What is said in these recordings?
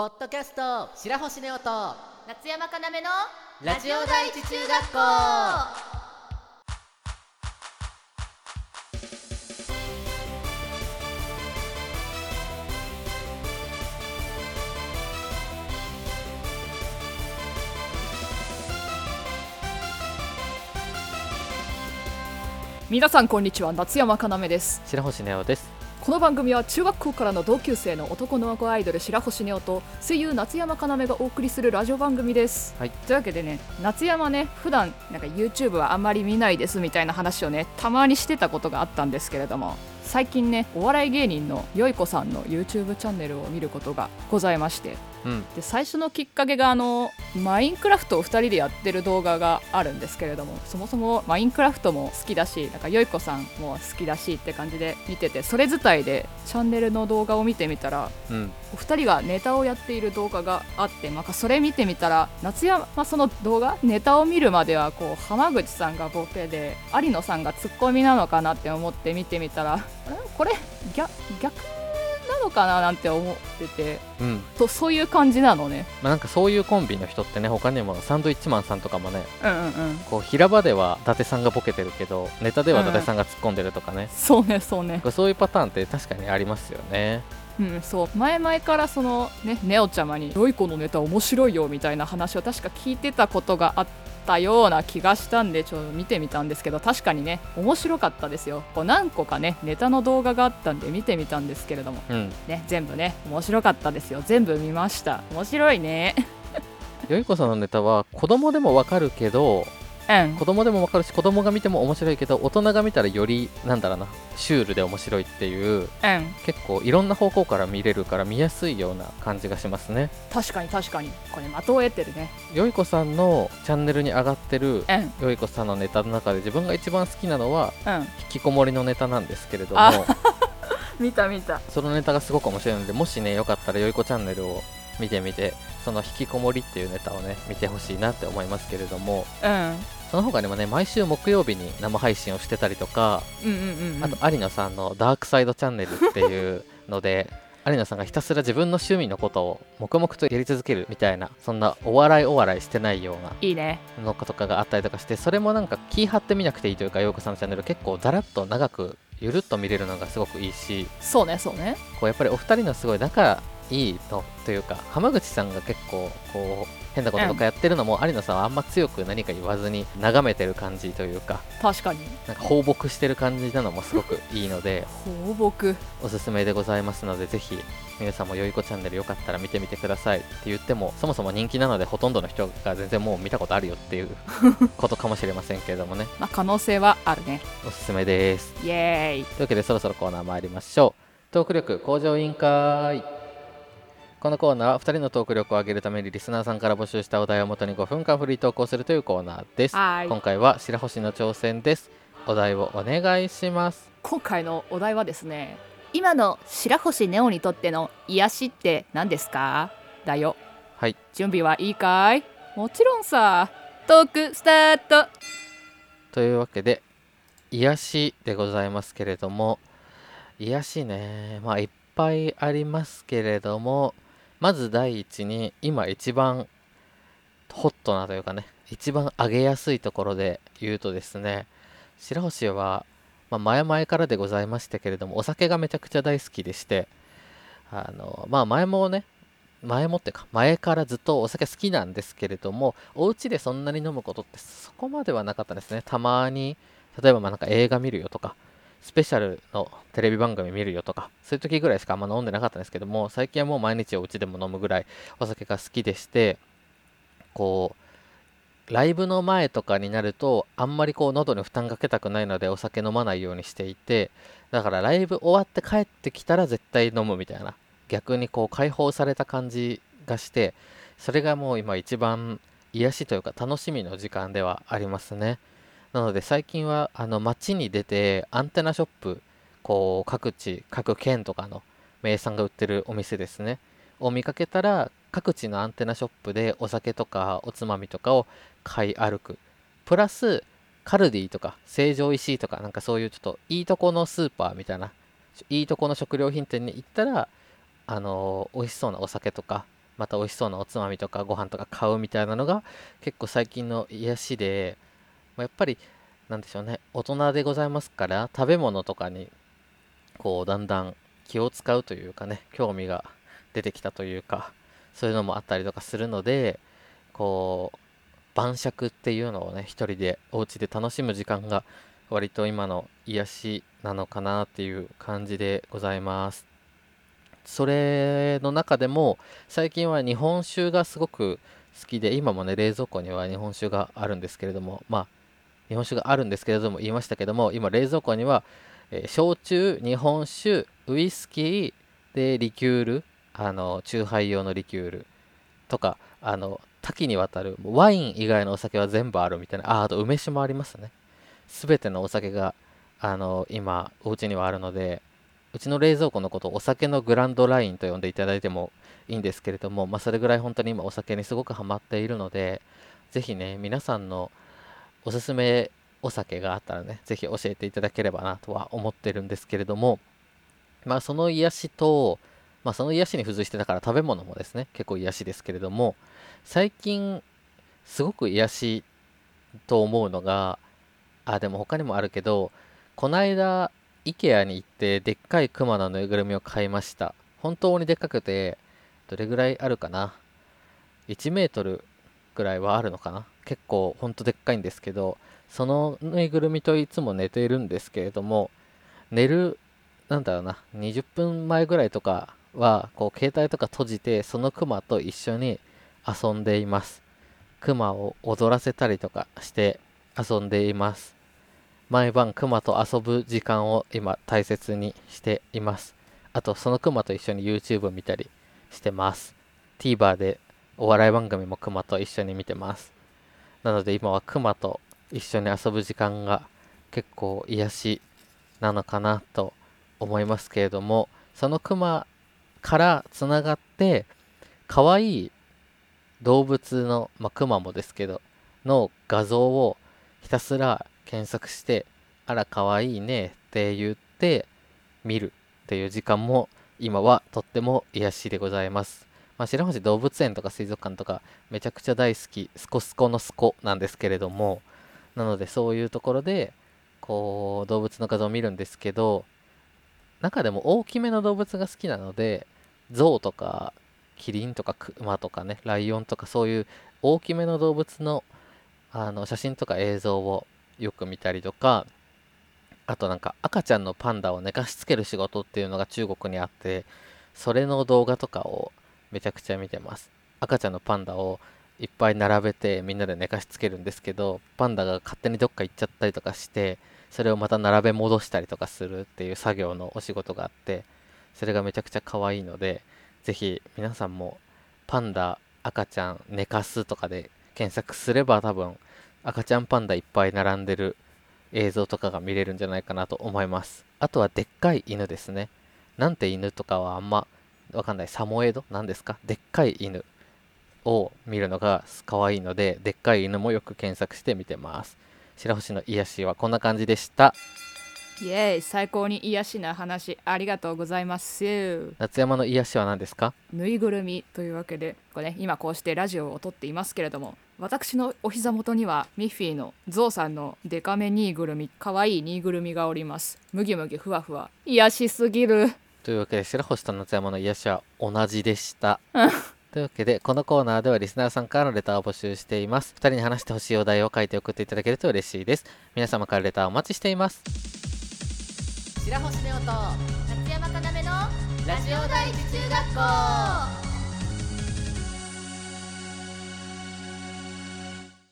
ポッドキャスト白星ネオと夏山かなめのラジオ第一中学校。皆さんこんにちは。夏山かなめです。白星ネオですこの番組は中学校からの同級生の男の子アイドル白星ネオと声優夏山かなめがお送りするラジオ番組です、はい。というわけでね夏山ね普段なんか YouTube はあんまり見ないですみたいな話をねたまにしてたことがあったんですけれども最近ねお笑い芸人のよいこさんの YouTube チャンネルを見ることがございまして。うん。で最初のきっかけがあのマインクラフトを2人でやってる動画があるんですけれどもそもそもマインクラフトも好きだしなんかよいこさんも好きだしって感じで見ててそれ自体でチャンネルの動画を見てみたらうん。お二人がネタをやっている動画があって、まあ、それ見てみたら夏山、まあ、その動画ネタを見るまではこう浜口さんがボケで有野さんがツッコミなのかなって思って見てみたらんこれ逆逆なのかななんて思ってて。うん。とそういう感じなのね。まあ、なんかそういうコンビの人ってね他にもサンドイッチマンさんとかもねうんうんうん。こう平場では伊達さんがボケてるけどネタでは伊達さんが突っ込んでるとかね、そうねそうね。そういうパターンって確かにありますよね。うんそう。前々からそのねネオちゃまに「良い子のネタ面白いよ」みたいな話を確か聞いてたことがあったような気がしたんでちょっと見てみたんですけど確かにね面白かったですよ。こう何個かねネタの動画があったんで見てみたんですけれどもうん。ね全部ね面白かったですよ。全部見ました。面白いね。よいこさんのネタは子供でもわかるけどうん。子供でもわかるし子供が見ても面白いけど大人が見たらよりなんだろうなシュールで面白いっていううん。結構いろんな方向から見れるから見やすいような感じがしますね。確かに確かに。これ的を得てるね。よいこさんのチャンネルに上がってるうん。よいこさんのネタの中で自分が一番好きなのはうん。引きこもりのネタなんですけれどもあ見た見た。そのネタがすごく面白いのでもしねよかったらよいこチャンネルを見てみてその引きこもりっていうネタをね見てほしいなって思いますけれどもうん。その他にもね毎週木曜日に生配信をしてたりとか、うんうんうんうん。あと有野さんのダークサイドチャンネルっていうので 有野さんがひたすら自分の趣味のことを黙々とやり続けるみたいなそんなお笑いお笑いしてないようないいね。のとかがあったりとかしてそれもなんか気張って見なくていいというかようこさんのチャンネル結構ザラッと長くゆるっと見れるのがすごくいいしそうねそうね。こうやっぱりお二人のすごい仲いいのというか浜口さんが結構こう変なこととかやってるのも、有野さんはあんま強く何か言わずに眺めてる感じというか確かに。なんか放牧してる感じなのもすごくいいので放牧。おすすめでございますのでぜひ皆さんもよいこチャンネルよかったら見てみてくださいって言ってもそもそも人気なのでほとんどの人が全然もう見たことあるよっていうことかもしれませんけれどもね。まあ可能性はあるね。おすすめです。イエーイ。というわけでそろそろコーナー参りましょう。トーク力向上委員会このコーナーは2人のトーク力を上げるためにリスナーさんから募集したお題をもとに5分間フリートークをするというコーナーです。はい。今回は白星の挑戦です。お題をお願いします。今回のお題はですね今の白星ネオにとっての癒しって何ですか？だよ。はい。準備はいいかい？もちろんさ。トークスタート。というわけで癒しでございますけれども。癒しね。まあいっぱいありますけれどもまず第一に今一番ホットなというかね一番上げやすいところで言うとですね白星は、まあ、前々からでございましたけれどもお酒がめちゃくちゃ大好きでしてあのまあ前もね前もってか前からずっとお酒好きなんですけれどもお家でそんなに飲むことってそこまではなかったですね。たまに例えばまあなんか映画見るよとかスペシャルのテレビ番組見るよとかそういう時ぐらいしかあんま飲んでなかったんですけども最近はもう毎日お家でも飲むぐらいお酒が好きでしてこうライブの前とかになるとあんまりこう喉に負担かけたくないのでお酒飲まないようにしていてだからライブ終わって帰ってきたら絶対飲むみたいな逆にこう解放された感じがしてそれがもう今一番癒しというか楽しみの時間ではありますね。なので最近はあの街に出てアンテナショップこう各地各県とかの名産が売ってるお店ですね。を見かけたら各地のアンテナショップでお酒とかおつまみとかを買い歩く。プラスカルディとか成城石井とかなんかそういうちょっといいとこのスーパーみたいないいとこの食料品店に行ったらあの美味しそうなお酒とかまた美味しそうなおつまみとかご飯とか買うみたいなのが結構最近の癒しで、やっぱりなんでしょうね大人でございますから食べ物とかにこうだんだん気を使うというかね興味が出てきたというかそういうのもあったりとかするのでこう晩酌っていうのをね一人でお家で楽しむ時間が割と今の癒しなのかなっていう感じでございます。それの中でも最近は日本酒がすごく好きで今もね冷蔵庫には日本酒があるんですけれどもまあ日本酒があるんですけれども言いましたけども今冷蔵庫には、えー焼酎日本酒ウイスキーでリキュールあの酎ハイ用のリキュールとかあの多岐にわたるワイン以外のお酒は全部あるみたいなああと梅酒もありますね。全てのお酒があの今お家にはあるのでうちの冷蔵庫のことをお酒のグランドラインと呼んでいただいてもいいんですけれども、まあ、それぐらい本当に今お酒にすごくハマっているのでぜひね皆さんのおすすめお酒があったらねぜひ教えていただければなとは思ってるんですけれどもまあその癒しとまあその癒しに付随してだから食べ物もですね結構癒しですけれども最近すごく癒しと思うのがあでも他にもあるけどこないだ IKEA に行ってでっかいクマのぬいぐるみを買いました。本当にでっかくてどれぐらいあるかな？1メートルぐらいはあるのかな。結構ほんとでっかいんですけどそのぬいぐるみといつも寝ているんですけれども寝るなんだろうな20分前ぐらいとかはこう携帯とか閉じてそのクマと一緒に遊んでいます。クマを踊らせたりとかして遊んでいます。毎晩クマと遊ぶ時間を今大切にしています。あとそのクマと一緒に YouTube 見たりしてます。TVer でお笑い番組もクマと一緒に見てますなので今はクマと一緒に遊ぶ時間が結構癒しなのかなと思いますけれどもそのクマからつながって可愛い動物の、まあ、クマもですけどの画像をひたすら検索してあら可愛いねって言って見るっていう時間も今はとっても癒しでございます。まあ、白星動物園とか水族館とかめちゃくちゃ大好き。スコスコのスコなんですけれども。なのでそういうところでこう動物の画像を見るんですけど中でも大きめの動物が好きなのでゾウとかキリンとかクマとかねライオンとかそういう大きめの動物のあの写真とか映像をよく見たりとかあとなんか赤ちゃんのパンダを寝かしつける仕事っていうのが中国にあってそれの動画とかをめちゃくちゃ見てます。赤ちゃんのパンダをいっぱい並べてみんなで寝かしつけるんですけどパンダが勝手にどっか行っちゃったりとかしてそれをまた並べ戻したりとかするっていう作業のお仕事があってそれがめちゃくちゃ可愛いのでぜひ皆さんもパンダ赤ちゃん寝かすとかで検索すれば多分赤ちゃんパンダいっぱい並んでる映像とかが見れるんじゃないかなと思います。あとはでっかい犬ですね。なんて犬とかはあんまわかんない。サモエド？なんですか？でっかい犬を見るのが可愛いのででっかい犬もよく検索して見てます。白星の癒しはこんな感じでした。イエーイ最高に癒しな話ありがとうございます。夏山の癒しは何ですか？ぬいぐるみというわけでこれ、ね、今こうしてラジオを撮っていますけれども私のお膝元にはミッフィーのゾウさんのデカめニーぐるみかわいいニーぐるみがおります。むぎむぎふわふわ癒しすぎるというわけで白星と夏山の癒しは同じでした。というわけでこのコーナーではリスナーさんからのレターを募集しています。2人に話してほしいお題を書いて送っていただけると嬉しいです。皆様からレターお待ちしています。白星ネオと夏山かなめのラジオ第一中学校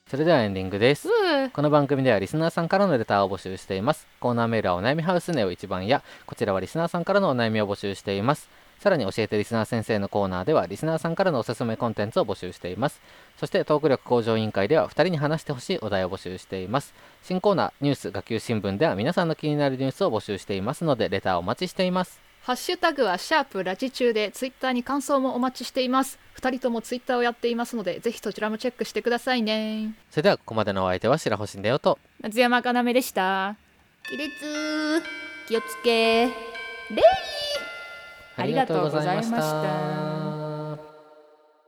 それではエンディングです。この番組ではリスナーさんからのレターを募集しています。コーナーメールはお悩みハウスネオ一番やこちらはリスナーさんからのお悩みを募集しています。さらに教えてリスナー先生のコーナーではリスナーさんからのおすすめコンテンツを募集しています。そしてトーク力向上委員会では2人に話してほしいお題を募集しています。新コーナーニュース学級新聞では皆さんの気になるニュースを募集していますのでレターお待ちしています。ハッシュタグはシャープラジ中でツイッターに感想もお待ちしています2人ともツイッターをやっていますのでぜひそちらもチェックしてくださいね。それではここまでのお相手は白星ネオと。夏山かなめでした。起立気をつけ。レイ。ありがとうございました